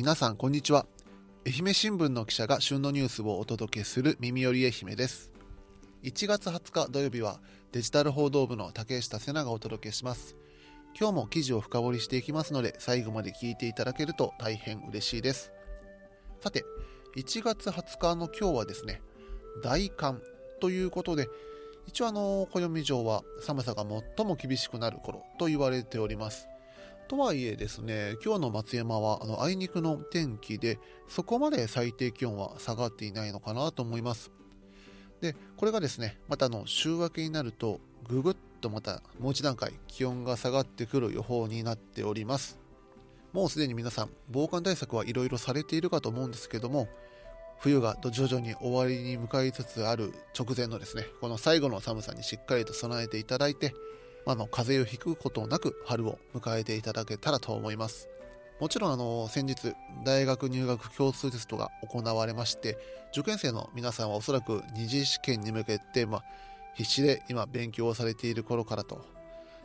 皆さんこんにちは。愛媛新聞の記者が旬のニュースをお届けする耳より愛媛です。1月20日土曜日はデジタル報道部の竹下瀬名がお届けします。今日も記事を深掘りしていきますので最後まで聞いていただけると大変嬉しいです。さて1月20日の今日はですね大寒ということで一応あの暦上は寒さが最も厳しくなる頃と言われております。とはいえですね、今日の松山はあのあいにくの天気で、そこまで最低気温は下がっていないのかなと思います。で、これがですね、またあの週明けになると、ぐぐっとまたもう一段階気温が下がってくる予報になっております。もうすでに皆さん、防寒対策はいろいろされているかと思うんですけども、冬が徐々に終わりに向かいつつある直前のですね、この最後の寒さにしっかりと備えていただいて、あの風邪をひくことなく春を迎えていただけたらと思います。もちろんあの先日大学入学共通テストが行われまして受験生の皆さんはおそらく二次試験に向けて、まあ、必死で今勉強をされている頃からと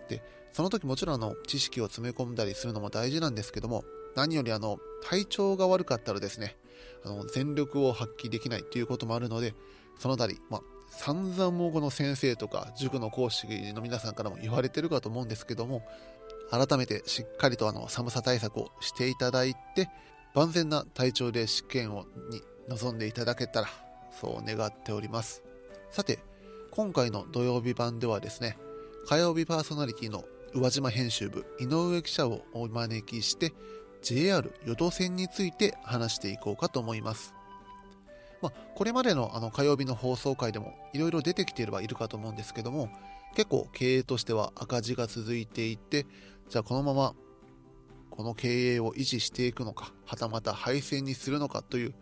でその時もちろんあの知識を詰め込んだりするのも大事なんですけども何よりあの体調が悪かったらですねあの全力を発揮できないということもあるのでそのあたり、まあ、散々もこの先生とか塾の講師の皆さんからも言われてるかと思うんですけども改めてしっかりとあの寒さ対策をしていただいて万全な体調で試験をに臨んでいただけたらそう願っております。さて今回の土曜日版ではですね火曜日パーソナリティの宇和島編集部井上記者をお招きして JR 淀線について話していこうかと思います。まあ、これまでのあの火曜日の放送回でもいろいろ出てきていればいるかと思うんですけども結構経営としては赤字が続いていてじゃあこのままこの経営を維持していくのかはたまた廃線にするのかという、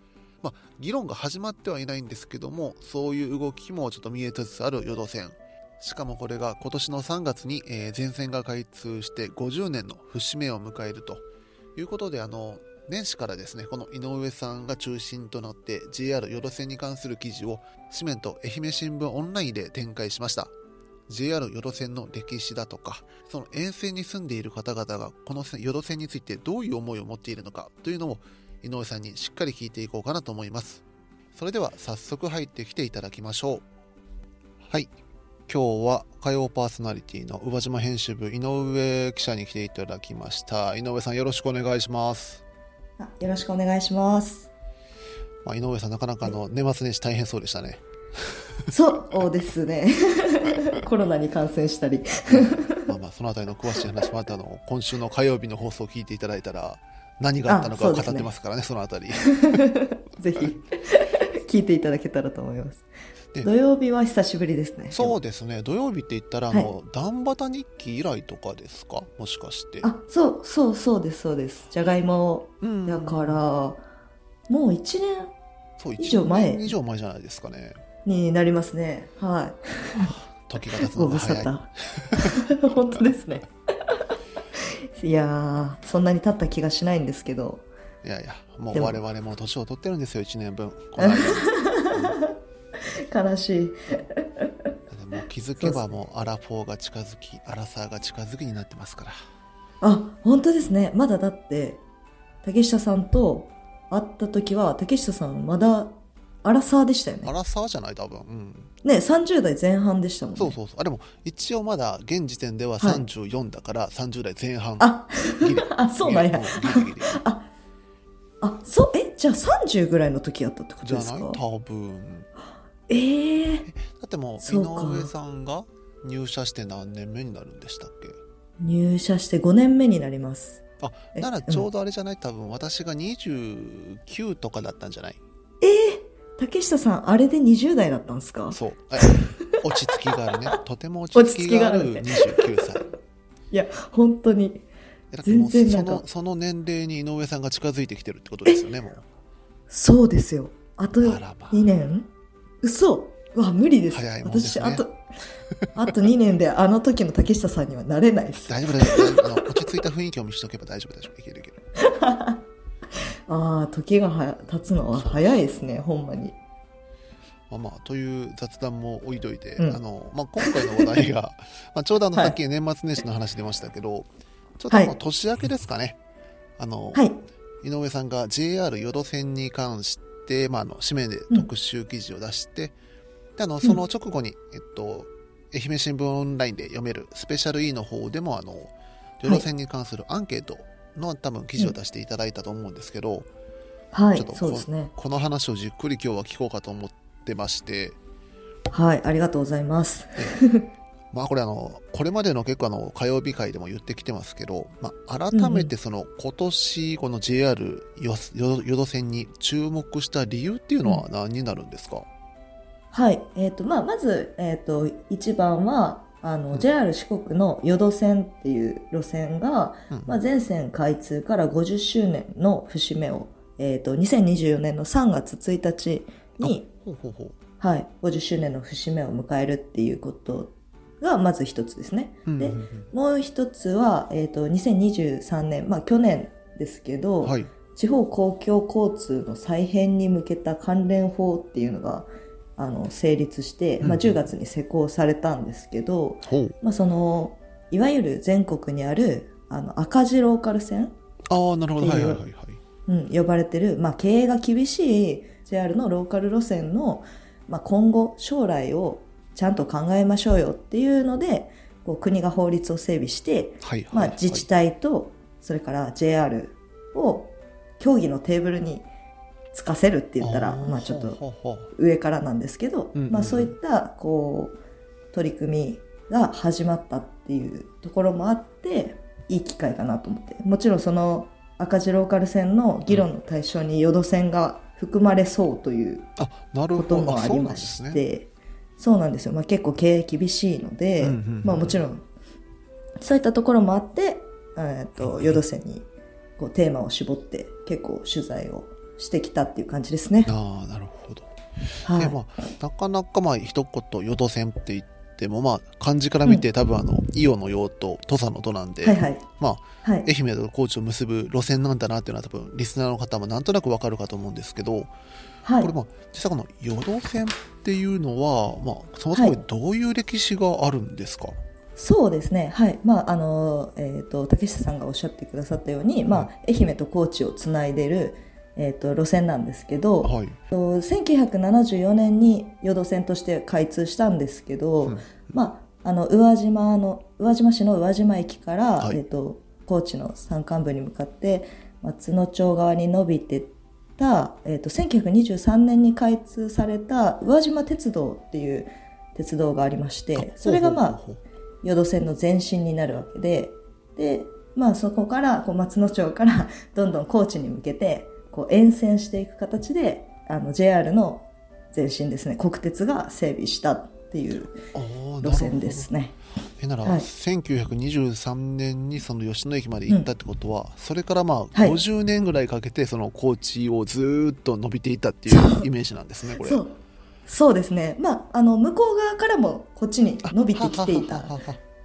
まあ、議論が始まってはいないんですけどもそういう動きもちょっと見えつつある淀線。しかもこれが今年の3月に、えー、全線が開通して50年の節目を迎えるということであの年始からですね、この井上さんが中心となって JR 淀線に関する記事を紙面と愛媛新聞オンラインで展開しました。JR 淀線の歴史だとか、その沿線に住んでいる方々がこの淀線についてどういう思いを持っているのかというのを井上さんにしっかり聞いていこうかなと思います。それでは早速入ってきていただきましょう。はい。今日は火曜パーソナリティの宇和島編集部井上記者に来ていただきました。井上さんよろしくお願いします。よろしくお願いします。まあ、井上さん、なかなかの年末年始大変そうでしたね。そうですね。コロナに感染したり。まあまあ、そのあたりの詳しい話もあったの、今週の火曜日の放送を聞いていただいたら、何があったのか語ってますからね、そ、ね、のあたり。ぜひ、聞いていただけたらと思います。土曜日は久しぶりですね。そうですね。土曜日って言ったら、あの、ダンバタ日記以来とかですか？もしかして。あ、そう、そう、そうです、そうです。じゃがいも。だから、もう1年以上前。以上前じゃないですかね。になりますね。はい。時が経つのが早い。本当ですね。いやそんなに経った気がしないんですけど。いやいや、もう我々も年を取ってるんですよ、1年分。悲しい。もう気づけばもうアラフォーが近づき、アラサーが近づきになってますから。あ、本当ですね。まだだって、竹下さんと会った時は、竹下さんまだアラサーでしたよね。アラサーじゃない多分。うん。ね、30代前半でしたもんね。そうそうそう。あ、でも一応まだ現時点では34だから30代前半。あ、あ、そうなんや。あ、あ、そう、え、じゃあ30ぐらいの時やったってことですか？じゃない？多分。えー、だってもう井上さんが入社して何年目になるんでしたっけ？入社して5年目になります。あならちょうどあれじゃない、うん、多分私が29とかだったんじゃない？えー、竹下さんあれで20代だったんですか？そう。落ち着きがあるね。とても落ち着きがある 29歳。いや本当に全然そのその年齢に井上さんが近づいてきてるってことですよねもうそうですよあと2年嘘わ無理です。ね。私、あと、あと2年であの時の竹下さんにはなれないです。大丈夫、大丈夫。あの落ち着いた雰囲気を見せておけば大丈夫、大丈夫。いけるいける。ああ、時がは経つのは早いですね、ほんまに。まあまあ、という雑談も置いといて、うん、あの、まあ、今回の話題が、まあ、ちょうどあの、さっき年末年始の話出ましたけど、ちょっとあの、年明けですかね。あの、はい、井上さんが JR 淀線に関して、まあ、あの紙面で特集記事を出して、であのその直後に、えっと、愛媛新聞オンラインで読めるスペシャル E の方でもあの淀線に関するアンケートの多分記事を出していただいたと思うんですけど、はい。ちょっと、そうですね。この話をじっくり今日は聞こうかと思ってまして、はい、ありがとうございます。まあこれあの、これまでの結構あの、火曜日会でも言ってきてますけど、まあ改めてその、今年この JR よよ淀線に注目した理由っていうのは何になるんですか、はい、えっ、と、まあ、まず、えっ、と、一番は、あの、うん。JR 四国の淀線っていう路線が、うん。まあ、全線開通から50周年の節目を、えっ、と、2024年の3月1日に、ほうほうほう。はい、50周年の節目を迎えるっていうことが、まず一つですね。でうんうんうんもう一つは、えっ、と、2023年、まあ、去年ですけど、はい。地方公共交通の再編に向けた関連法っていうのがあの成立して、まあ、うんうん10月に施行されたんですけど、ほう。まあ、そのいわゆる全国にあるあの赤字ローカル線、ああ、なるほど。はいはいはい。うん、呼ばれてる、まあ、経営が厳しい JR のローカル路線の、まあ、今後将来をちゃんと考えましょうよっていうのでこう国が法律を整備して、はいはい、まあ、はい。自治体とそれから JR を協議のテーブルにつかせるって言ったらーまあ、ちょっと上からなんですけど、うんうんうんまあ、そういったこう取り組みが始まったっていうところもあっていい機会かなと思ってもちろんその赤字ローカル線の議論の対象に淀線が含まれそうという。こともありましですね。てそうなんですよ、まあ、結構経営厳しいので、まあ、もちろんそういったところもあって、えー、と淀線にこうテーマを絞って結構取材をしてきたっていう感じですね。ああ、なるほど。はい。でまあ、なかなかまあ一言淀線って言っても、まあ、漢字から見て、多分あの伊予の用と土佐の土なんで、はいはい。まあ、はい。愛媛と高知を結ぶ路線なんだなっていうのは多分リスナーの方もなんとなくわかるかと思うんですけど、はい。これまあ実際この淀線っていうのは、まあ、そもそもどういう歴史があるんですか、そうですね、はい。まああのえー、と竹下さんがおっしゃってくださったように、まあ、愛媛と高知をつないでる、えー、と路線なんですけど、はい。と1974年に淀線として開通したんですけど、うん。まあ、あの宇和島の宇和島市の宇和島駅から、はい。えっと高知の山間部に向かって松野町側に伸びてった、えっと1923年に開通された宇和島鉄道っていう鉄道がありましてそれがまあ淀線の前身になるわけでで、まあ、そこからこう松野町から どんどん高知に向けてこう沿線していく形であの JR の前身ですね国鉄が整備したっていう路線ですね。えなら、はい。1923年にその吉野駅まで行ったってことは、それからまあはい。50年ぐらいかけてその高知をずーっと伸びていったっていうイメージなんですねこれ。そう。そうですね、まあ、あの向こう側からもこっちに伸びてきていた。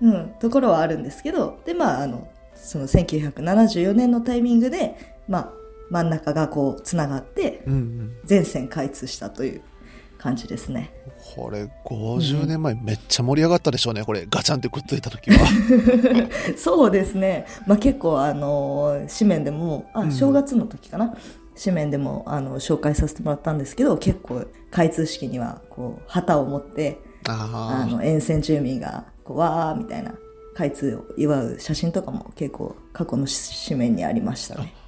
うん、ところはあるんですけどで、まあ、あのその1974年のタイミングで、まあ、真ん中がこうつながってうんうん。全線開通したという感じですね。これ50年前めっちゃ盛り上がったでしょうねこれ。ガチャンってくっついた時は。そうですね、まあ、結構あの紙面でもあうん。正月の時かな、紙面でもあの紹介させてもらったんですけど結構開通式にはこう旗を持ってああの沿線住民がこうわーみたいな開通を祝う写真とかも結構過去の紙面にありましたね。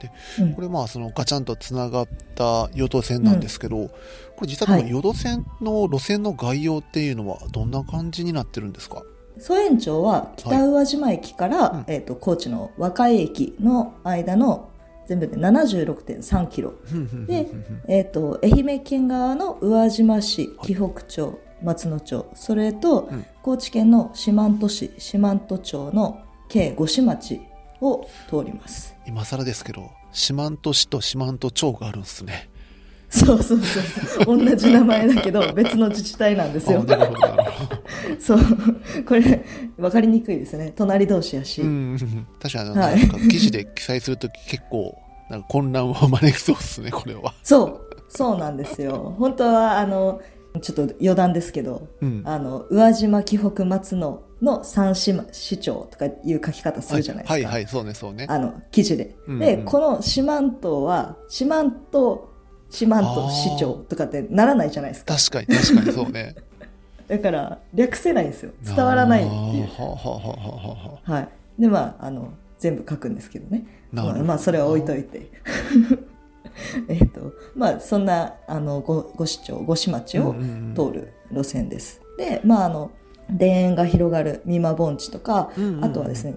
でうん。これまあそのガチャンとつながった淀線なんですけど、これ実際この淀線の路線の概要っていうのはどんな感じになってるんですか？総延長は北宇和島駅から、うん。えー、と高知の和井駅の間の全部で76.3キロ。で、えー、と愛媛県側の宇和島市紀北町松野町。それと、うん。高知県の四万十市四万十町の計五市町を通ります今更ですけど四万十市と四万十町があるんですね。そうそうそうそう。同じ名前だけど 別の自治体なんですよ。あなるほどなるほど。そう。これ分かりにくいですね。隣同士やし、うん確かになんか記事で記載するとき結構なんか混乱を招きそうですねこれは。そう、そうなんですよ。本当は、あの、ちょっと余談ですけど、うんあの、宇和島、紀北、松野の三市市長とかいう書き方するじゃないですか。はいはいはいそうねそうねあの、記事で。うんうんで、この四万十は、四万十、四万十市長とかってならないじゃないですか。確かに確かにそうね だから、略せないんですよ。伝わらないっていう。はい。で、まあ、あの、全部書くんですけどね。なるほどまあ、まあそれは置いといて。えっと、まあ、そんな、あの、ご、ご市長、ご市町をうんうんうん通る路線です。で、まあ、あの、田園が広がる美馬盆地とか、うんうんうんあとはですね、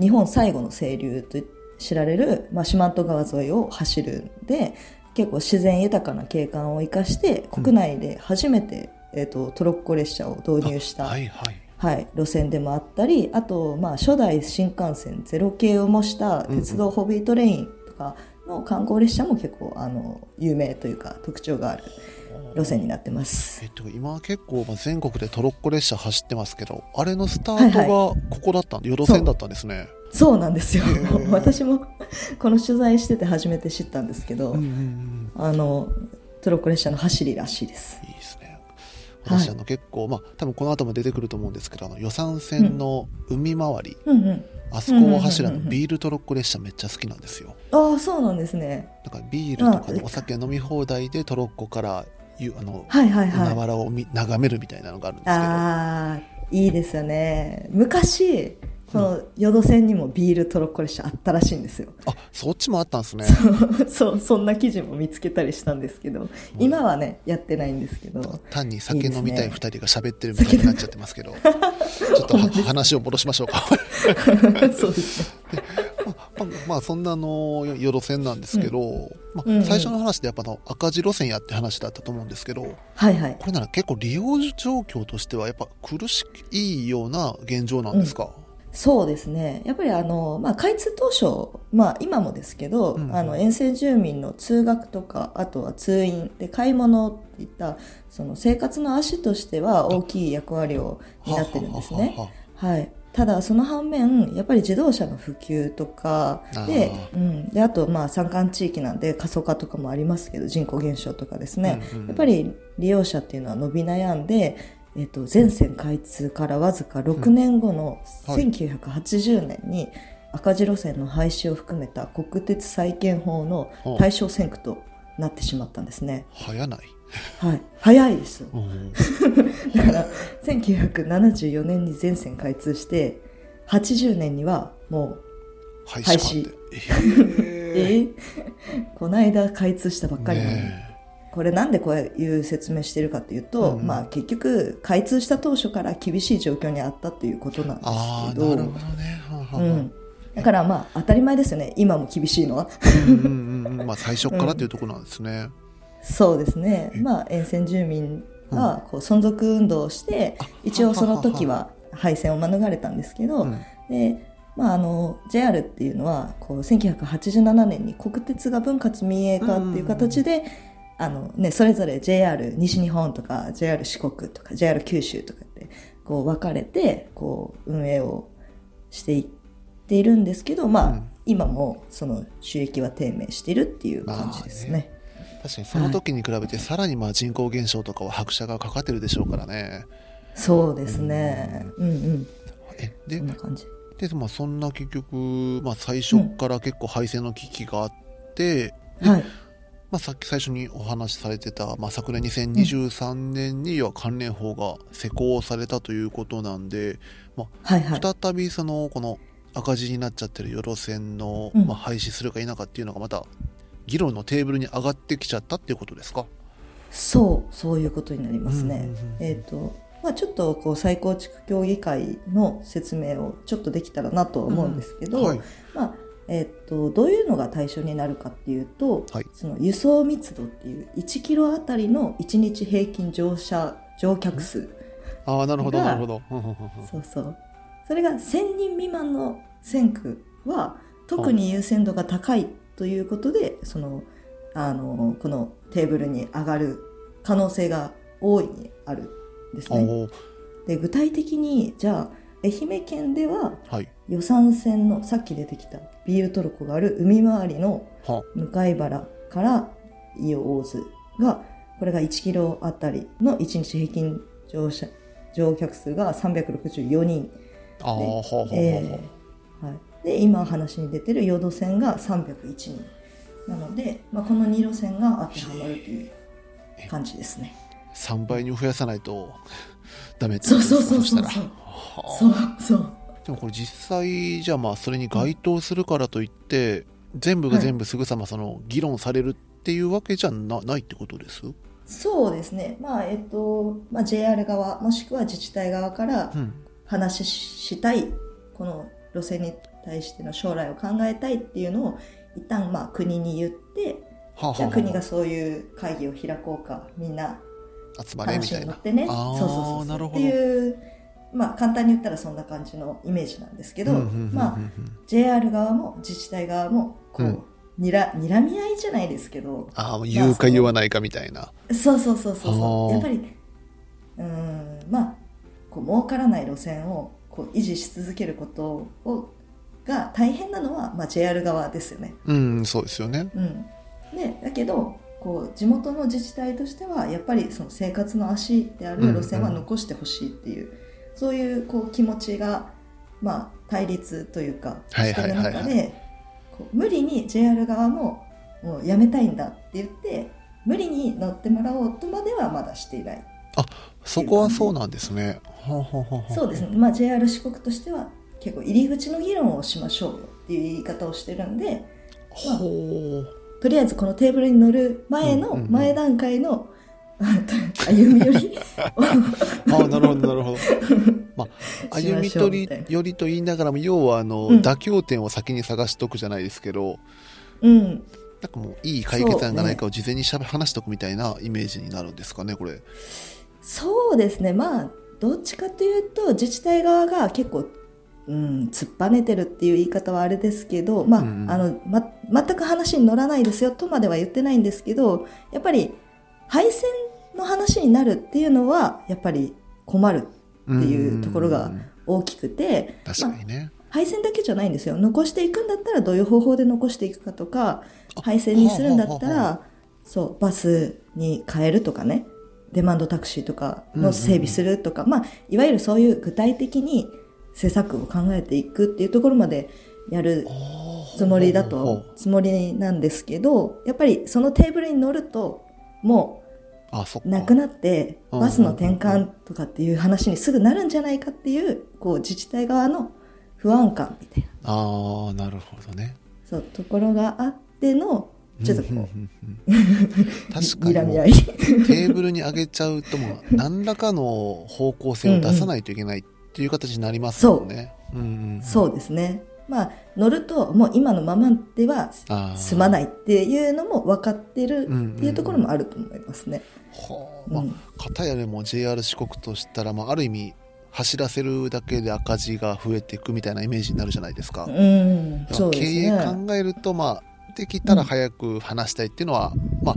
日本最後の清流と知られる、まあ、四万十川沿いを走るんで、結構自然豊かな景観を生かして、国内で初めて、えっと、トロッコ列車を導入した、はいはい。はい、路線でもあったりあと、まあ、初代新幹線ゼロ系を模した鉄道ホビートレインとかの観光列車も結構あの有名というか特徴がある路線になってます。えっと、今結構まあ全国でトロッコ列車走ってますけどあれのスタートがここだったんで、淀線だったんですね。そうなんですよ。へー。私もこの取材してて初めて知ったんですけど、うんうんうんあのトロッコ列車の走りらしいです。いいですねはい私、あの結構まあ多分この後も出てくると思うんですけどあの予算線の海回り、うん。うん、あそこを走るあうんうんうんうん。のビールトロッコ列車めっちゃ好きなんですよ。ああそうなんですね。だからビールとかあのお酒飲み放題でトロッコからゆあのはいはいはい。海原を見眺めるみたいなのがあるんですけど。ああいいですよね。昔この淀線にもビールトロッコ列車あったらしいんですよ。あそっちもあったんですね。そうそんな記事も見つけたりしたんですけど今はねやってないんですけど。単に酒飲みたいいい2人が喋ってるみたいになっちゃってますけどちょっとは話を戻しましょうか。そうですね。まあ、まあそんなあのよ路線なんですけど、まあうんうん。最初の話でやっぱあの赤字路線やって話だったと思うんですけどはいはい。これなら結構利用状況としてはやっぱ苦しいような現状なんですか、そうですね。やっぱりあの、まあ、開通当初、まあ、今もですけど、うんうん。あの沿線住民の通学とかあとは通院で買い物っていったその生活の足としては大きい役割を担ってるんですね。はい、ただその反面やっぱり自動車の普及とかであうん、であとまあ山間地域なんで過疎化とかもありますけど人口減少とかですね、うんうん。やっぱり利用者っていうのは伸び悩んで、えっと全線開通からわずか6年後のうん。はい。1980年に赤字路線の廃止を含めた国鉄再建法の対象線区となってしまったんですね。早ない、はい、早いです。だから1974年に全線開通して80年にはもう廃廃止。止 ええこの間開通したばっかりなのに、ねこれなんでこういう説明してるかというと、うんまあ結局開通した当初から厳しい状況にあったということなんですけど。なるほどね。はははうん、だからまあ当たり前ですよね。今も厳しいのは。うんうんうんまあ最初からっていうところなんですね、そうですね。まあ沿線住民はこう存続運動をして、一応その時は敗戦を免れたんですけど、うん。でまあ、あの JR っていうのはこう1987年に国鉄が分割民営化っていう形で、あのね、それぞれ JR 西日本とか JR 四国とか JR 九州とかってこう分かれてこう運営をしていっているんですけど、まあうん今もその収益は低迷しているっていう感じですね。確かにその時に比べてさらにまあ人口減少とかは拍車がかかってるでしょうからねそうですね。うんうん。えでそんな感じ。で、まあ、そんな結局、まあ、最初から結構敗戦の危機があって、はい。まあ、さっき最初にお話しされてた、まあ、昨年2023年には関連法が施行されたということなんで、まはいはい。あ、再びそのこの赤字になっちゃってるよろ線の、うん。まあ、廃止するか否かっていうのがまた議論のテーブルに上がってきちゃったっていうことですか？そう、そういうことになりますね。うんうんうんえっ、と、まあちょっとこう再構築協議会の説明をちょっとできたらなとは思うんですけど、はい。まあえっ、と、どういうのが対象になるかっていうと、はいその輸送密度っていう1キロあたりの1日平均乗車、乗客数。ああなるほどがなるほどそうそう。それが1000人未満の線区は特に優先度が高いということで、その、あの、このテーブルに上がる可能性が大いにあるんですね。で、具体的に、じゃあ、愛媛県でははい予算線のさっき出てきたビールトルコがある海回りのは向原から伊予大津がこれが1キロあたりの1日平均乗車乗客数が364人。ああ、ほうほうほうほう。えーはい、で今話に出てる淀線が301人。なので、まあ、この2路線が当てはまるという感じですね。3倍に増やさないとダメってことそうですか？そうそうそうそうはあ。そうそうでもこれ実際じゃあまあそれに該当するからといって、全部が全部すぐさまその議論されるっていうわけじゃなないってことです？そうですね。まあえっと、まあ、JR 側もしくは自治体側からうん。話ししたいこの路線に対しての将来を考えたいっていうのを一旦まあ国に言ってはあ、はあはじゃあ国がそういう会議を開こうかみんなあ、集まれみ話たいな。そうそうそう。なるほど。っていうまあ簡単に言ったらそんな感じのイメージなんですけど、まあ JR 側も自治体側もこう、うん。にら睨み合いじゃないですけどああ言うか言わないかみたいな、そうそうそうそうそう。やっぱりうーんまあこう儲からない路線をこう維持し続けることをが大変なのは、まあ、JR 側ですよね。うんそうですよね。うん、でだけどこう地元の自治体としてはやっぱりその生活の足である路線は残してほしいっていう、そういうこう気持ちが、まあ、対立というかはいしてる中で無理に JR 側ももうやめたいんだって言って無理に乗ってもらおうとまではまだしていない。そこはそうなんですね。はあはあはあはあそうですね、まあ、JR 四国としては結構入り口の議論をしましょうよっていう言い方をしてるんでほう。とりあえずこのテーブルに乗る前の前段階の 歩み寄り？ああなるほどなるほど。まあ 歩み取り寄りと言いながらも要はあの、うん。妥協点を先に探しとくじゃないですけどうん。なんかもういい解決案がないかを事前にしゃべ話しとくみたいなイメージになるんですかねこれ。そうですね。まあどっちかというと自治体側が結構、うん、突っぱねてるっていう言い方はあれですけど、まああのま、全く話に乗らないですよとまでは言ってないんですけどやっぱり廃線の話になるっていうのはやっぱり困るっていうところがうん大きくて確かにね、配線だけじゃないんですよ。残していくんだったらどういう方法で残していくかとかあ配線にするんだったらそうバスに変えるとかね。デマンドタクシーとかの整備するとか、まあ、いわゆるそういう具体的に施策を考えていくっていうところまでやるつもりだとつもりなんですけどやっぱりそのテーブルに乗るともあそなくなってうんバスの転換とかっていう話にすぐなるんじゃないかっていうこう自治体側の不安感みたいな。ああなるほどね。そうところがあってのちょっとこう確かに テーブルに上げちゃうともう何らかの方向性を出さないといけないっていう形になりますもんね。うんうんうん。そうですねまあ乗るともう今のままでは済まないっていうのも分かってるうんうんうんっていうところもあると思いますね。はあまうんあ、片やでも JR 四国としたら、まあ、ある意味走らせるだけで赤字が増えていくみたいなイメージになるじゃないですか。うん、そうです経営ね。考えると、まあ、できたら早く話したいっていうのは、まあ、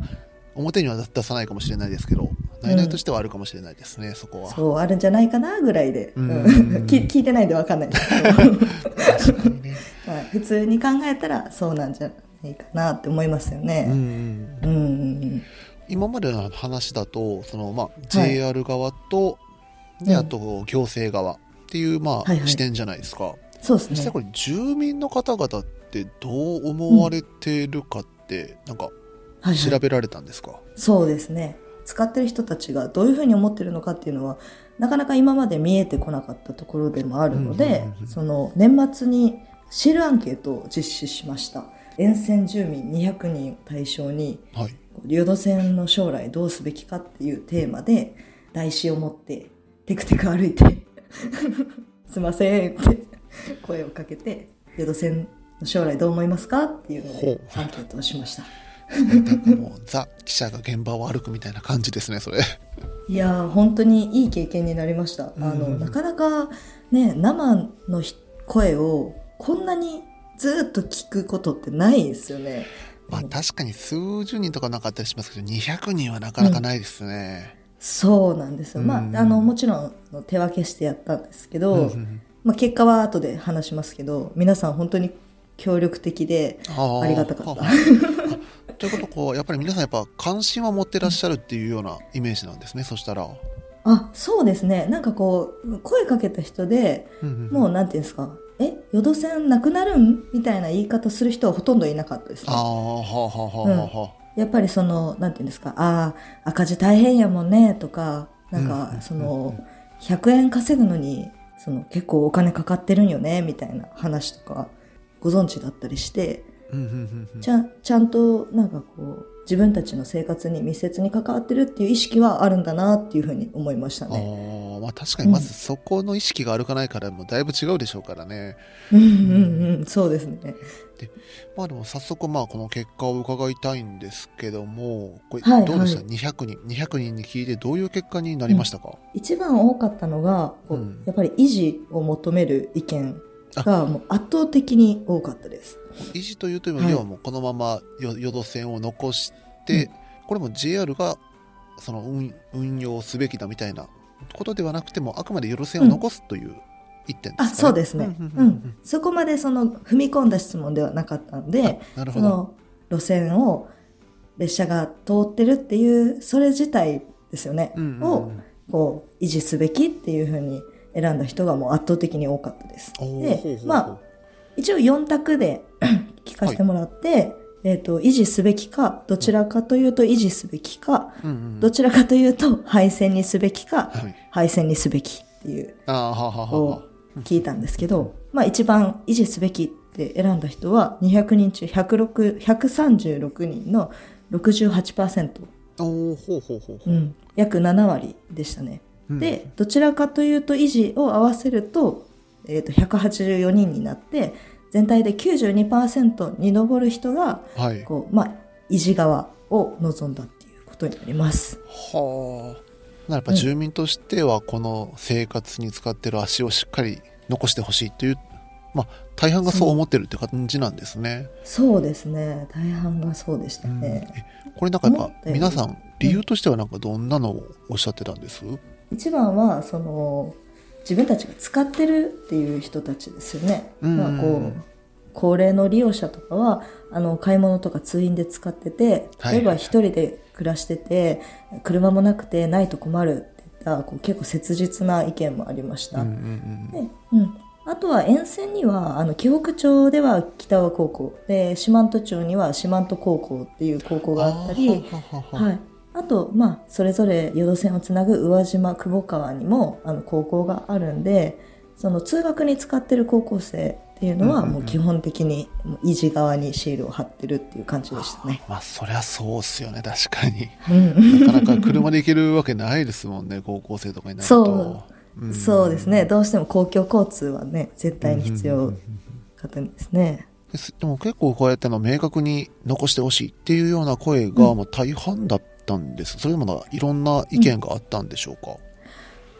表には出さないかもしれないですけど、内々としてはあるかもしれないですね、そこは。そうあるんじゃないかなぐらいで、うん。うん聞聞いてないんで分かんない。ですけど、確かにね。ま あ、普通に考えたらそうなんじゃないかなって思いますようんうね。ん。うんうん今までの話だとその、まあ、JR 側と、でうん。あと行政側っていう、まあはいはい。視点じゃないですか。そうですね。実際こ。れ住民の方々ってどう思われてるかって、なんかはいはい。調べられたんですか、そうですね。使ってる人たちがどういうふうに思ってるのかっていうのは、なかなか今まで見えてこなかったところでもあるのでその年末にシールアンケートを実施しました。沿線住民200人を対象に、はい流土線の将来どうすべきかっていうテーマで、台紙を持って、テクテク歩いて、すいませんって声をかけて、流土線の将来どう思いますかっていうのでほうアンケートをしました。もうザ記者が現場を歩くみたいな感じですねそれいやー本当にいい経験になりました。あの、うんなかなかね、生のひ声をこんなにずっと聞くことってないですよね。まあ確かに数十人とかなかったりしますけど200人はなかなかないですね、そうなんですよ。まうんあ、あの、もちろん手分けしてやったんですけど、うんうんまあ結果は後で話しますけど、皆さん本当に協力的でありがたかった。はということこうやっぱり皆さんやっぱ関心は持ってらっしゃるっていうようなイメージなんですね、そしたら。あ、そうですね。なんかこう、声かけた人で、うんうんうん。もうなんていうんですか、え、淀線なくなるんみたいな言い方する人はほとんどいなかったですね。あ。あはあはあはあはあはやっぱりその、なんていうんですか、ああ、赤字大変やもんね、とか、なんうんか、そうんうんの、100円稼ぐのに、その、結構お金かかってるんよね、みたいな話とか、ご存知だったりして、うんうんうんうんちゃん、ちゃんと、なんかこう、自分たちの生活に密接に関わってるっていう意識はあるんだな、っていうふうに思いましたね。ああまあ確かにまずそこの意識があるかないからもうだいぶ違うでしょうからね。うんうんうん、そうですね。まあでも早速まあこの結果を伺いたいんですけどもこれはいどうでした、はい200人200人に聞いてどういう結果になりましたか、一番多かったのが、こううん。やっぱり維持を求める意見がもう圧倒的に多かったです。維持というとはい要はもうこのままよ淀線を残して、これも JR がその運運用すべきだみたいなことではなくてもあくまで淀線を残すという一点ですかあ、ね、そうですね。ううんんうんうんそこまでその踏み込んだ質問ではなかったんで、なるほど。その路線を列車が通ってるっていう、それ自体ですよね。うんうんうんを、こう、維持すべきっていうふうに選んだ人がもう圧倒的に多かったです。でまあ、一応4択で 聞かせてもらって、えっ、と、維持すべきか、どちらかというと維持すべきか、どちらかというと廃線にすべきか、はい、廃線にすべきっていうを聞いたんですけど、まあ一番維持すべきって選んだ人は200人中106 136人の68%、おおほうほうほうほう、うん、約7割でしたね。うん。で、どちらかというと維持を合わせると、えっ、と、184人になって、全体で92%に上る人が、はい。こう、まあ、維持側を望んだっていうことになります。はあ。やっぱ住民としてはこの生活に使ってる足をしっかり残してほしいというまあ大半がそう思ってるって感じなんですね。そう。ですね。大半がそうでしたうん。これなんかやっぱ皆さん理由としてはなんかどんなのをおっしゃってたんです、一番はその自分たちが使ってるっていう人たちですよね。うんまあ、こう高齢の利用者とかはあの買い物とか通院で使っててはい例えば一人で暮らしてて、車もなくてないと困るっていったこう結構切実な意見もありました。うんあとは沿線にはあの紀北町では北和高校で四万十町には四万十高校っていう高校があったり。はい。あと、まあ、それぞれ淀線をつなぐ宇和島、久保川にも、あの、高校があるんで、その通学に使ってる高校生っていうのは、もう基本的に、もう維持側にシールを貼ってるっていう感じでしたね。まあそりゃそうっすよね確かにうん。なかなか車で行けるわけないですもんね高校生とかになるそとんそうですね。どうしても公共交通はね、絶対に必要かとですね。ですでも結構こうやっての明確に残してほしいっていうような声がもう大半だったんです、それでもないろんな意見があったんでしょうか、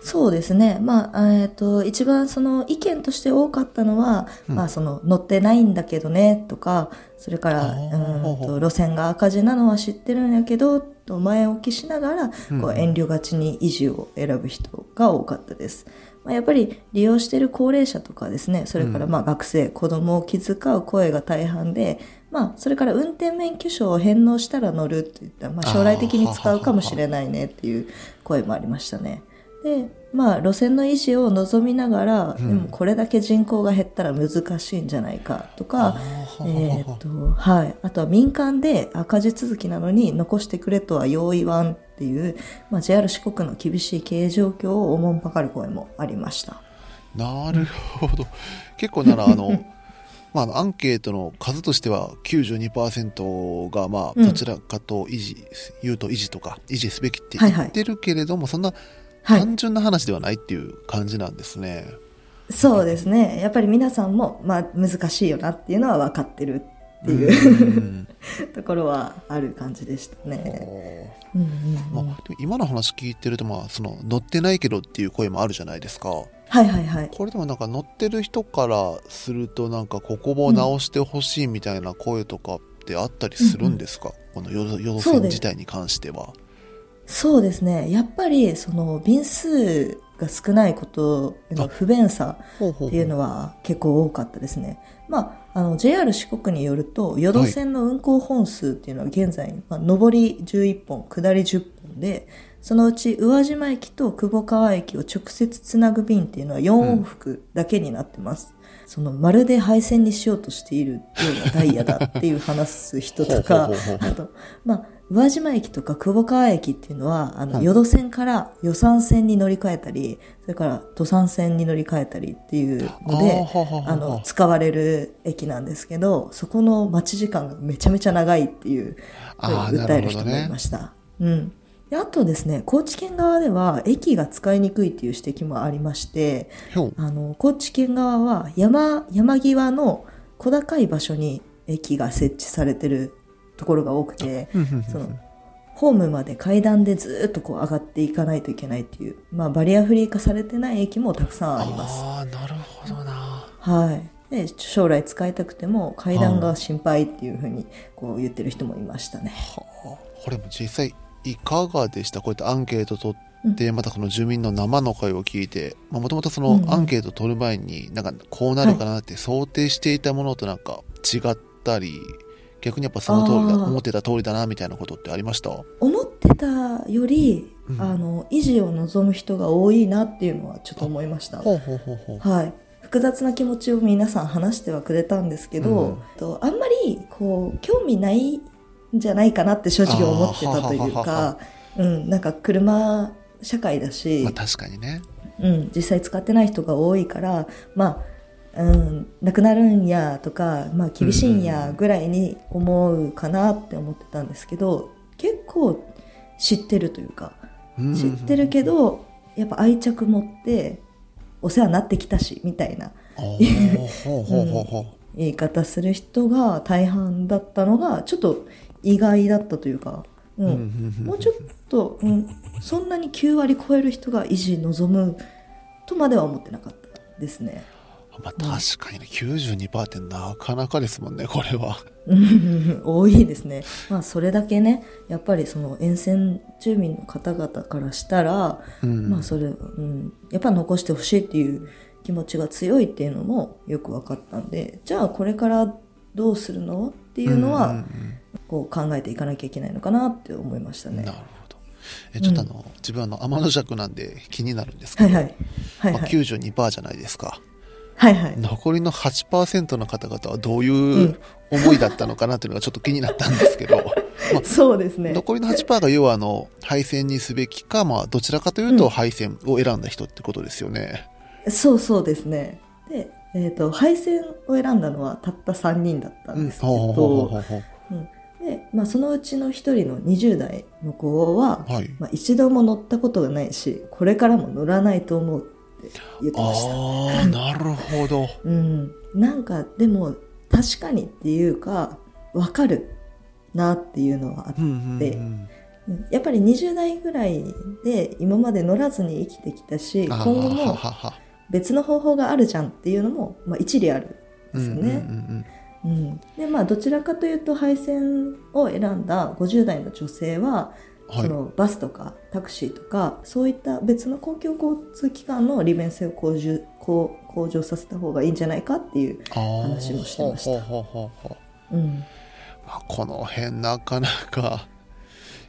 そうですね。まあ、えっ、と、一番その意見として多かったのは、うん。まあ、その乗ってないんだけどね、とか、それから、うんと路線が赤字なのは知ってるんやけど、と前置きしながら、うん。こう遠慮がちに維持を選ぶ人が多かったです。まあ、やっぱり利用している高齢者とかですね、それからまあ学生、子供を気遣う声が大半で、まあ、それから運転免許証を返納したら乗るって言ったら、まあ、将来的に使うかもしれないねっていう声もありましたね。で、まあ、路線の維持を望みながら、うんでもこれだけ人口が減ったら難しいんじゃないかとか、えーっと、はい。あとは民間で赤字続きなのに残してくれとはよう言わんっていう、まあ、JR 四国の厳しい経営状況をおもんぱかる声もありました。なるほど結構ならあの まあアンケートの数としては92%がまあうんどちらかと維持、言うと維持とか維持すべきってはいはい言ってるけれども、そんなはい。単純な話ではないっていう感じなんですね。そうですね。やっぱり皆さんも、まあ、難しいよなっていうのは分かってるってういう、ん ところはある感じでしたね。うんうんうんまあ、今の話聞いてると、まあ、その乗ってないけどっていう声もあるじゃないですか。はいはいはい。これでもなんか乗ってる人からするとなんかここも直してほしいみたいな声とかってあったりするんですか、この夜夜線そうです自体に関しては。そうですね。やっぱり、その、便数が少ないことへの不便さっていうのは結構多かったですね。まあ、あの JR 四国によると淀線の運行本数っていうのは現在、まあ、上り11本下り10本でそのうち宇和島駅と久保川駅を直接つなぐ便っていうのは4往復だけになってます、そのまるで廃線にしようとしているようなダイヤだっていう話す人とかあとまあ宇和島駅とか久保川駅っていうのは、あの、はい。淀線から予算線に乗り換えたり、それから土山線に乗り換えたりっていうので、あの、使われる駅なんですけど、そこの待ち時間がめちゃめちゃ長いっていう、訴える人もいました。うん。であとですね、高知県側では駅が使いにくいっていう指摘もありまして、あの、高知県側は山、山際の小高い場所に駅が設置されてるところが多くて、その、ホームまで階段でずっとこう上がっていかないといけないっていう、まあバリアフリー化されてない駅もたくさんあります。ああなるほどなはい。で、将来使いたくても階段が心配っていうふうにこう言ってる人もいましたね。はあこれも実際いかがでした？こうやってアンケート取って、またこの住民の生の声を聞いてもともとそのアンケート取る前になんかこうなるかなって想定していたものとなんか違ったり逆にやっぱその通りだ思ってた通りだなみたいなことってありました？思ってたより、うん。あの、維持を望む人が多いなっていうのはちょっと思いました。ほうほうほうほう。はい。複雑な気持ちを皆さん話してはくれたんですけど、うん。とあんまりこう興味ないんじゃないかなって正直思ってたというか、うん、なんか車社会だし、まあ確かにね。うん、実際使ってない人が多いから、まあ、うん、なくなるんやとか、まあ厳しいんやぐらいに思うかなって思ってたんですけど、結構知ってるというか、うん知ってるけど、やっぱ愛着持ってお世話になってきたし、みたいな言い方する人が大半だったのが、ちょっと意外だったというか、うんうんうんうんもうちょっと、うん、そんなに9割超える人が維持望むとまでは思ってなかったですね。まあ確かにね92%ってなかなかですもんねこれはうん 多いですね。まあそれだけね、やっぱりその沿線住民の方々からしたら、うんまあそれ、うん、やっぱ残してほしいっていう気持ちが強いっていうのもよく分かったんで、じゃあこれからどうするのっていうのは、んんこう考えていかなきゃいけないのかなって思いましたね。うんなるほどえちょっとあの、自分あの天の弱なんで気になるんですけど、はいはい。はいまあ、はい。92%じゃないですかはいはい。残りの8%の方々はどういうう思いだったのかなっていうのがちょっと気になったんですけど、まあそうですね。残りの8%が要はあの配線にすべきか、まあ、どちらかというと配線を選んだ人ってことですよね。そうそうですね。で、えっ、と、配線を選んだのはたった3人だったんですけど、で、まあ、そのうちの1人の20代の子は、はい。まあ、一度も乗ったことがないし、これからも乗らないと思うって言ってました。ああ、なるほど。うん。なんか、でも、確かにっていうか、わかるなっていうのはあって、うんうんうんうんやっぱり20代ぐらいで今まで乗らずに生きてきたし、今後も別の方法があるじゃんっていうのも、まあ、一理あるんですよね。うんうんうんうんでまあどちらかというと配線を選んだ50代の女性は、はい。そのバスとかタクシーとかそういった別の公共交通機関の利便性を向上向向上させた方がいいんじゃないかっていう、話もしてました。この辺なかなか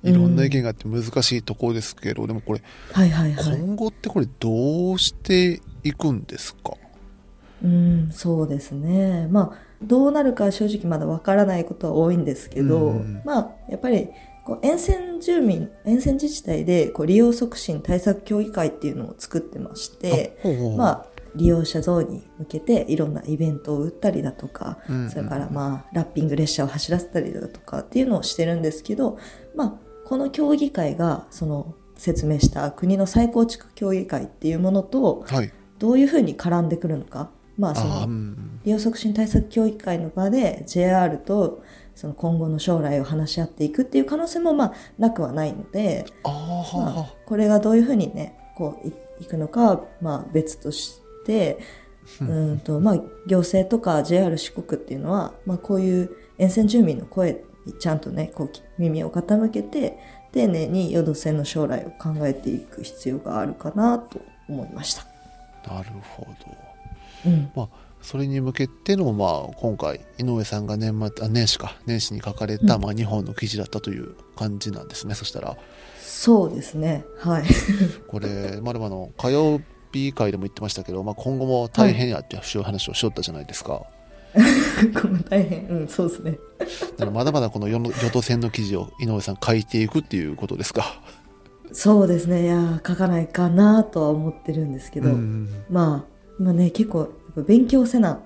いろんな意見があって難しいところですけど、でもこれはいはいはい、今後ってこれどうしていくんですか？うん、そうですね。まあどうなるか正直まだわからないことは多いんですけど、うん。まあやっぱりこう沿線住民沿線自治体でこう利用促進対策協議会っていうのを作ってまして、まあ、利用者増に向けていろんなイベントを打ったりだとか、うんうん。それからまあラッピング列車を走らせたりだとかっていうのをしてるんですけど、まあ、この協議会がその説明した国の再構築協議会っていうものとはい。どういうふうに絡んでくるのか、まあ、そのん利用促進対策協議会の場で JR とその今後の将来を話し合っていくっていう可能性もまあなくはないので、まあ、これがどういうふうにねこういいくのかはまあ別としてうん。と、まあ、行政とか JR 四国っていうのは、まあ、こういう沿線住民の声にちゃんとねこうき耳を傾けて丁寧に淀線の将来を考えていく必要があるかなと思いました。なるほどうん、まあそれに向けての、まあ、今回井上さんが年末あ年始か年始に書かれた、うんまあ、2本の記事だったという感じなんですねそしたらそうですね。はい。これまるまの火曜日会でも言ってましたけど、まあ、今後も大変やっていう話をしよったじゃないですか、この大変。うん、そうですね。だまだまだこの淀淀線の記事を井上さん書いていくっていうことですかそうですね。いやー、書かないかなとは思ってるんですけど、うんまあ、今ね、結構、やっぱ勉強せな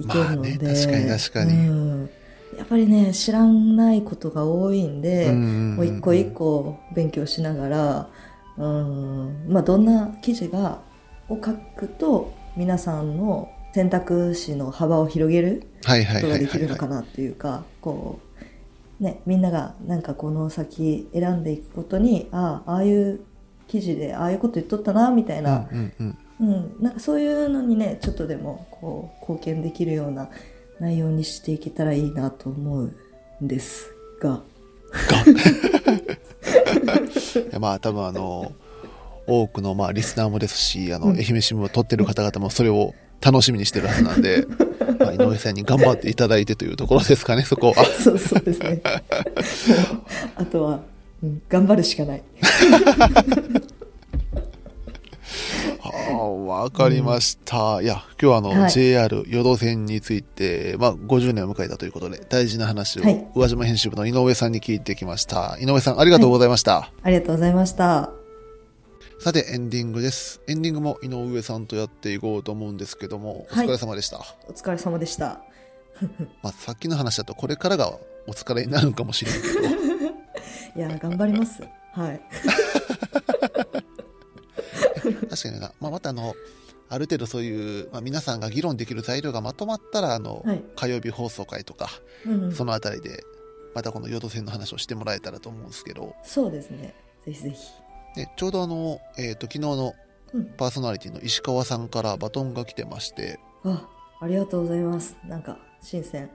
いけるので、まあね確かに確かに。うん。やっぱりね、知らないことが多いんで、うんもう一個一個勉強しながら、うん、まあ、どんな記事が、を書くと、皆さんの選択肢の幅を広げることができるのかなっていうか、こう、ね、みんながなんかこの先選んでいくことに、ああ、ああいう記事でああいうこと言っとったな、みたいな、うんなんかそういうのにね、ちょっとでもこう貢献できるような内容にしていけたらいいなと思うんですが、いやまあ多分あの多くのまあリスナーもですしあの愛媛新聞を撮ってる方々もそれを楽しみにしてるはずなんで、まあ、井上さんに頑張っていただいてというところですかねそこは。そうそうですね。あとは、うん、頑張るしかない。はあ、わかりました。いや、今日はあの、はい JR 淀線について、まあ、50年を迎えたということで、大事な話を、はい宇和島編集部の井上さんに聞いてきました。井上さん、ありがとうございました。ありがとうございました。さて、エンディングです。エンディングも井上さんとやっていこうと思うんですけども、おはい疲れ様でした。お疲れ様でした。まあ、さっきの話だと、これからがお疲れになるかもしれんけど、いや、頑張ります。はい。確かにな、まあ、またあの、ある程度そういう、まあ、皆さんが議論できる材料がまとまったら、あの、はい火曜日放送会とか、うんうん、そのあたりで、またこの淀線の話をしてもらえたらと思うんですけど、そうですね。ぜひぜひ。でちょうどあの、えー、と昨日のうんパーソナリティの石川さんからバトンが来てまして、あ、ありがとうございます。なんか、新鮮。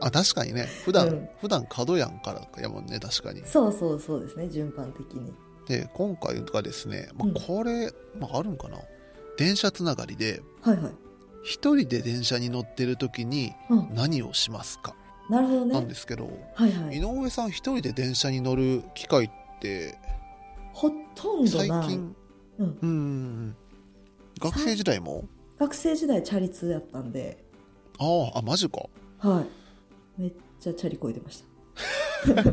あ確かにね普段、うん普段角やんからやもんね確かにそうそうそうですね。順番的に。で今回がですね、まうんあ、これ、まあ、あるんかな？電車つながりではいはい。一人で電車に乗ってる時にうん、何をしますか、なるほどね。なんですけど、はいはい。井上さん一人で電車に乗る機会ってほとんどない。最近？うん。うんうんうん学生時代も？学生時代チャリ通やったんで、あああマジかはい。めっちゃチャリこいでました。だか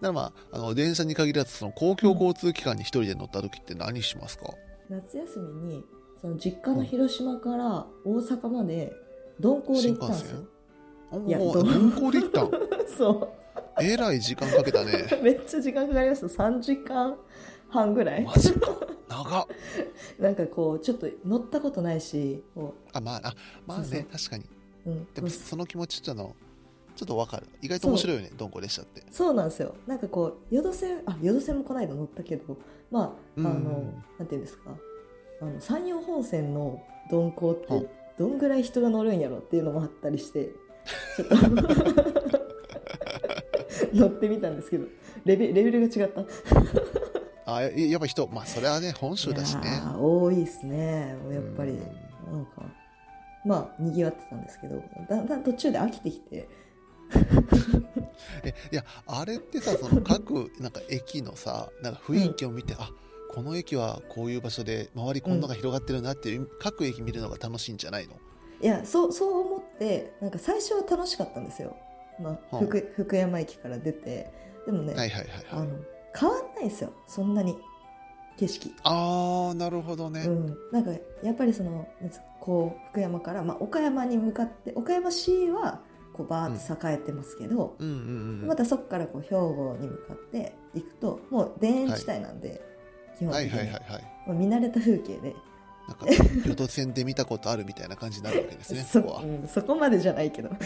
らまああの電車に限らずその公共交通機関に一人で乗った時って何しますか、夏休みに、その実家の広島から大阪まで鈍行で行ったんですよ。いや鈍行で行ったんそえらい時間かけたね。めっちゃ時間かかりました。3時間半ぐらいマ。ジか長なんかこう、ちょっと乗ったことないし、あまああまあねそうそう確かにう、ん。でもその気持ちちょっとあのちょっとわかる。意外と面白いよね鈍行列車って。そうなんですよ。なんかこう、淀線、あ、淀線もこの間乗ったけど、まあ、あの、うんなんていうんですか、あの、山陽本線の鈍行っうんて、どんぐらい人が乗るんやろっていうのもあったりして、ちょっと 乗ってみたんですけど、レベレベルが違った。あややっぱ人まあそれはね本州だしね。多いですね。やっぱり、うん。なんか、まあ、賑わってたんですけど、だんだん途中で飽きてきて、えいやあれってさその各 なんか駅のさなんか雰囲気を見て、あこの駅はこういう場所で周りこんなのが広がってるなっていう、各駅見るのが楽しいんじゃないの？いやそうそう思ってなんか最初は楽しかったんですよ、まあ、うん。福福山駅から出て。でもね、はいはいはいはい。あの変わんないんですよ。そんなに景色、ああなるほどね、うん、なんかやっぱりそのこう福山から、まあ、岡山に向かって岡山市はこうバーッと栄えてますけど、うん。うんうんまたそこからこう兵庫に向かって行くともう田園地帯なんで、基本はい的に、はいはいはいもう見慣れた風景で。なんか淀線で見たことあるみたいな感じになるわけですね そここは。うん、そこまでじゃないけど。は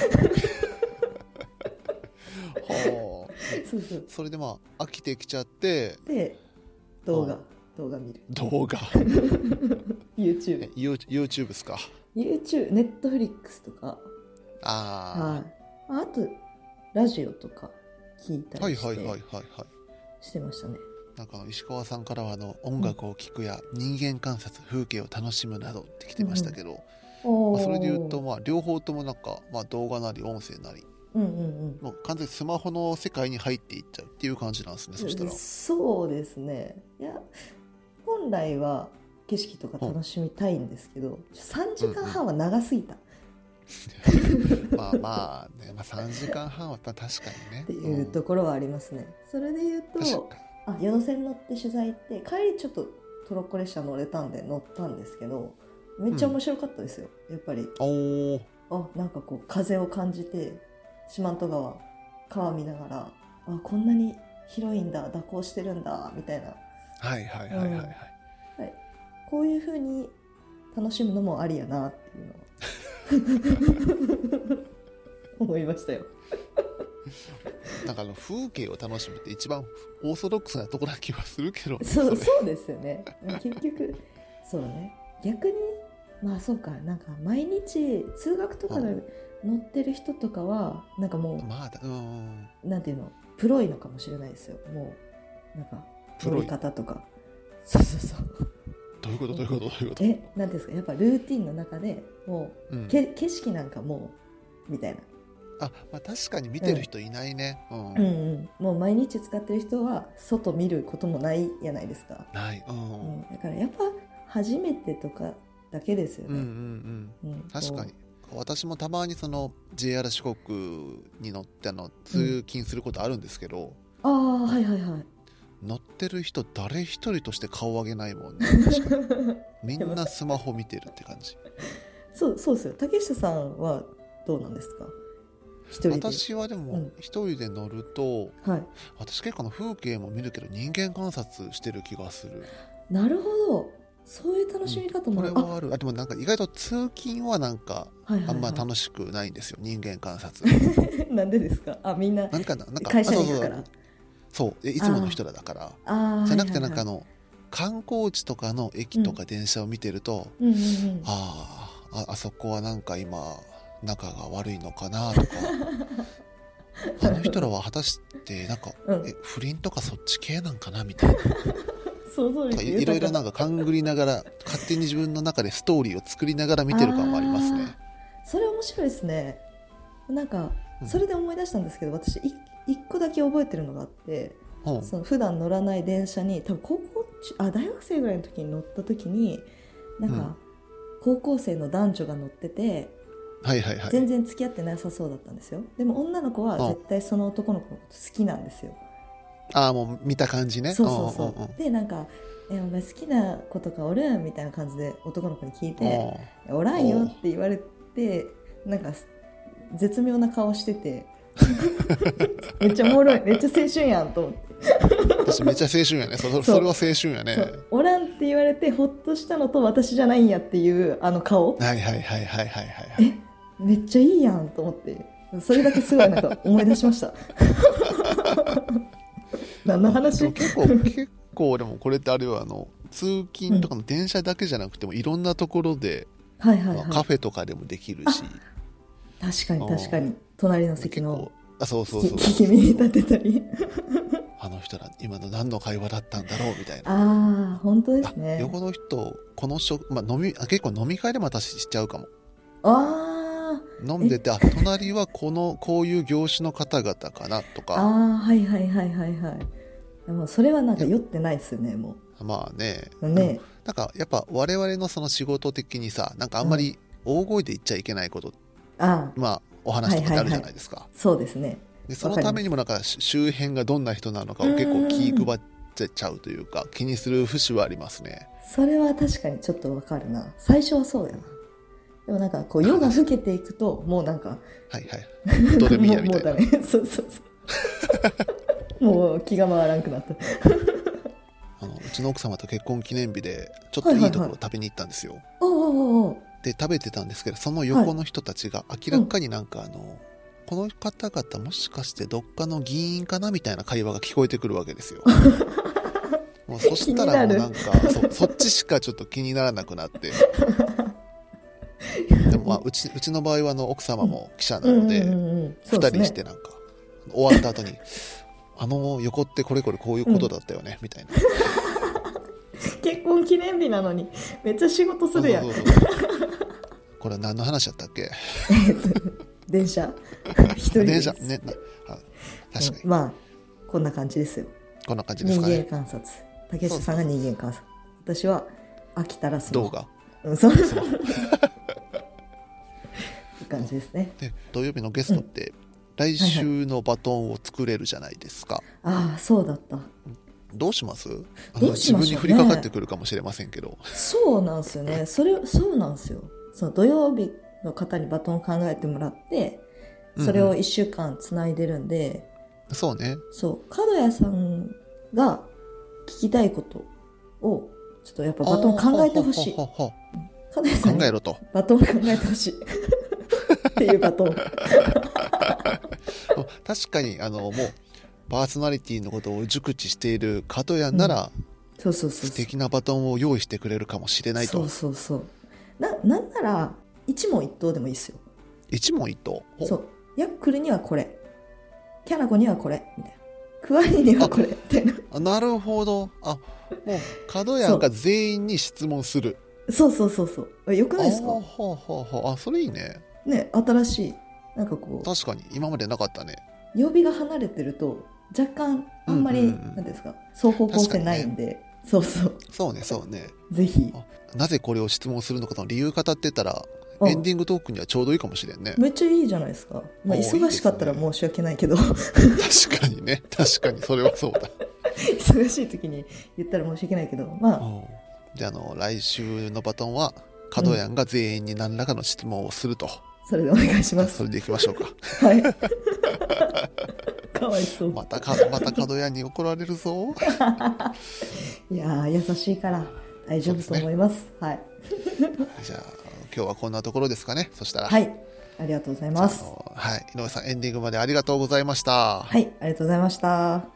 そうそう。あそれでまあ飽きてきちゃってで動画。うん。動画見る。動画。YouTube YouTube っすか？YouTube、Netflix とか、あはい、あと、ラジオとか聞いあ、たりして、はいはいはいはいはい。してましたね。なんか石川さんからはあの音楽を聴くや人間観察風景を楽しむなどって来てましたけど、おーまあ、それで言うと、まあ、両方ともなんか、まあ、動画なり音声なりうんうんうん。もう完全にスマホの世界に入っていっちゃうっていう感じなんですねそしたら。そうですね。いや本来は景色とか楽しみたいんですけど、3時間半は長すぎた。っ まあまあね、まあ、3時間半は確かにね。ていうところはありますね、それで言うとあ宿船乗って取材行って帰りちょっとトロッコ列車乗れたんで乗ったんですけどめっちゃ面白かったですよ、やっぱり。おおあなんかこう風を感じて四万十川川見ながらあこんなに広いんだ蛇行してるんだみたいな。はいはいはいはいはい、こういう風に楽しむのもありやなっていうのは 思いましたよ。なんかあの風景を楽しむって一番オーソドックスなところな気はするけどねそうれそうですよね。結局そうね逆にまあそうかなんか毎日通学とかで乗ってる人とかはなんかもまあだうんうなんていうのプロいのかもしれないですよ。もうなんかプロい乗り方とか。そうそうそう。どういうこと？どういうこと？どういうこと？えなんですか？やっぱルーティンの中でもううん。け景色なんかもうみたいな。あ、まあ、確かに見てる人いないね。うん、うん。うん、もう毎日使ってる人は外見ることもないじゃないですか、ない。うん、ううん。ん、だからやっぱ初めてとかだけですようんうんね、うん。確かに。私もたまにその JR 四国に乗ってあの通勤することあるんですけど、ああはいはいはい。乗ってる人誰一人として顔上げないもんね。みんなスマホ見てるって感じ。そうそうですよ。竹下さんはどうなんですか？私はでもうん。一人で乗ると、はい。私結構あの風景も見るけど人間観察してる気がする。なるほど。そういう楽しみ方こもある、れはある。あでもなんか意外と通勤はなんかあんまは楽しくないんですよ。人間観察。い、なんでですか？あみんななんかななんか会社に行くからそう。えいつもの人らだから。じゃなくてなんかあのの観光地とかの駅とか電車を見てると、うんうんうん。あーああそこはなんか今仲が悪いのかなとか。あの人らは果たしてなんか、うん。え不倫とかそっち系なんかなみたいな。想像力なんかいいろいろなんか勘ぐりながら勝手に自分の中でストーリーを作りながら見てる感もありますね。それ面白いですね。なんかうん。それで思い出したんですけど、私い一個だけ覚えてるのがあってう。んその普段乗らない電車に多分高校中あ大学生ぐらいの時に乗った時になんうん。か、高校生の男女が乗っててはいはいはい。全然付き合ってなさそうだったんですよ。でも女の子はうん。絶対その男の子のこと好きなんですよ。ああもう見た感じね。そうそうそう、んんんでなんか「えお前好きな子とかおる？ん?」みたいな感じで男の子に聞いて「おらんよ」って言われてなんか絶妙な顔してて めっちゃおもろい。めっちゃ青春やんと思って、うん私めっちゃ青春やね。そそれは青春やね。おらんって言われてほっとしたのと私じゃないんやっていうあの顔。はいはいはいはいはいはい。はい。めっちゃいいやんと思って。それだけすごいなんか思い出しました。何の話？結構結構でもこれってあれはあの通勤とかの電車だけじゃなくてもいろんなところで、はいはいはい。まあカフェとかでもできるし。確かに確かに隣の席のあそうそう聞そう。き 聞き耳に立てたり。あの人ら今の何の会話だったんだろうみたいな。ああ本当ですあね横の人この人、まあ、飲みあ結構飲み会でも私しちゃうかも。あ飲んでてあ隣はこのこういう業種の方々かなとあか。ああはいはいはいはいはい。でもそれはなんか酔ってないですよねもまあね。うねなんかやっぱ我々のその仕事的にさなんかあんまり大声で言っちゃいけないこと、ああまあお話とかってあるじゃないですか、そうですね。でそのためにもなんかし周辺がどんな人なのかを結構気配っちゃうというか気にする節はありますね。それは確かにちょっとわかるな。最初はそうやな。でもなんかこう夜が更けていくともうなんかはいはい。どれも嫌みたいな。もうそうそうそう。もう気が回らんくなったあのうちの奥様と結婚記念日でちょっといいところ食べに行ったんですよ、おうおうおうで食べてたんですけどその横の人たちが明らかになんかあの、この方々もしかしてどっかの議員かなみたいな会話が聞こえてくるわけですよ。もうそしたらもうなんかそそっちしかちょっと気にならなくなって。でもまあ うちうちの場合はあの奥様も記者なので、うんうんうんうん。そ2うですね。人してなんか終わった後にあの横ってこれこれこういうことだったよね、みたいな。結婚記念日なのにめっちゃ仕事するやん。そうそうここれは何の話だったっけ？電車？一人で。電車？ねなあ確かに、うんまあこんな感じですよ。こんな感じです人間かね観察。竹下さんが人間観察。私は飽きたらスマホ動画。うんそう。そう 感じですね。で土曜日のゲストって、来週のバトンを作れるじゃないですか、ああそうだった。どうします？あどのね自分に降りかかってくるかもしれませんけど。そうなんですよね。それそうなんですよその土曜日の方にバトンを考えてもらってそれを1週間つないでるんで、そうね。そう角谷さんが聞きたいことをちょっとやっぱバトン考えてほしい。角谷さんに考えろと。バトン考えてほしい。っていうバトン。確かにあのもうパーソナリティのことを熟知している角谷なら、そうそうそう。素敵なバトンを用意してくれるかもしれないと。そうそうそうななんなら一問一答でもいいですよ。一問一答？ほそう。ヤックルにはこれ。キャナコにはこれ。みたいな。クワニにはこれ。みたいな。あなるほど。あもう角谷が全員に質問する。そう。そうそうそうよくないですか？あほうほうほうあそれいいね。ね新しい。なんかこ確かに。今までなかったね。う曜日が離れてると若干あんまり、うんうんうんなんですか？双方向性ないんで、そうそう。そうねそうね。ぜひ。なぜこれを質問するのかの理由語ってたらあエンディングトークにはちょうどいいかもしれんね。めっちゃいいじゃないですか、まあ、お忙しかったら申し訳ないけど。確かにね。確かにそれはそうだ。忙しい時に言ったら申し訳ないけど。まあ。うん。じゃああの来週のバトンは角谷が全員に何らかの質問をすると、それでお願いします。それでいきましょうか。はい。かわいそう。またかまた角谷に怒られるぞ。いやー優しいから大丈夫と思います。はい。じゃあ今日はこんなところですかね。そしたら。はい。ありがとうございます。はい。井上さんエンディングまでありがとうございました。はい。ありがとうございました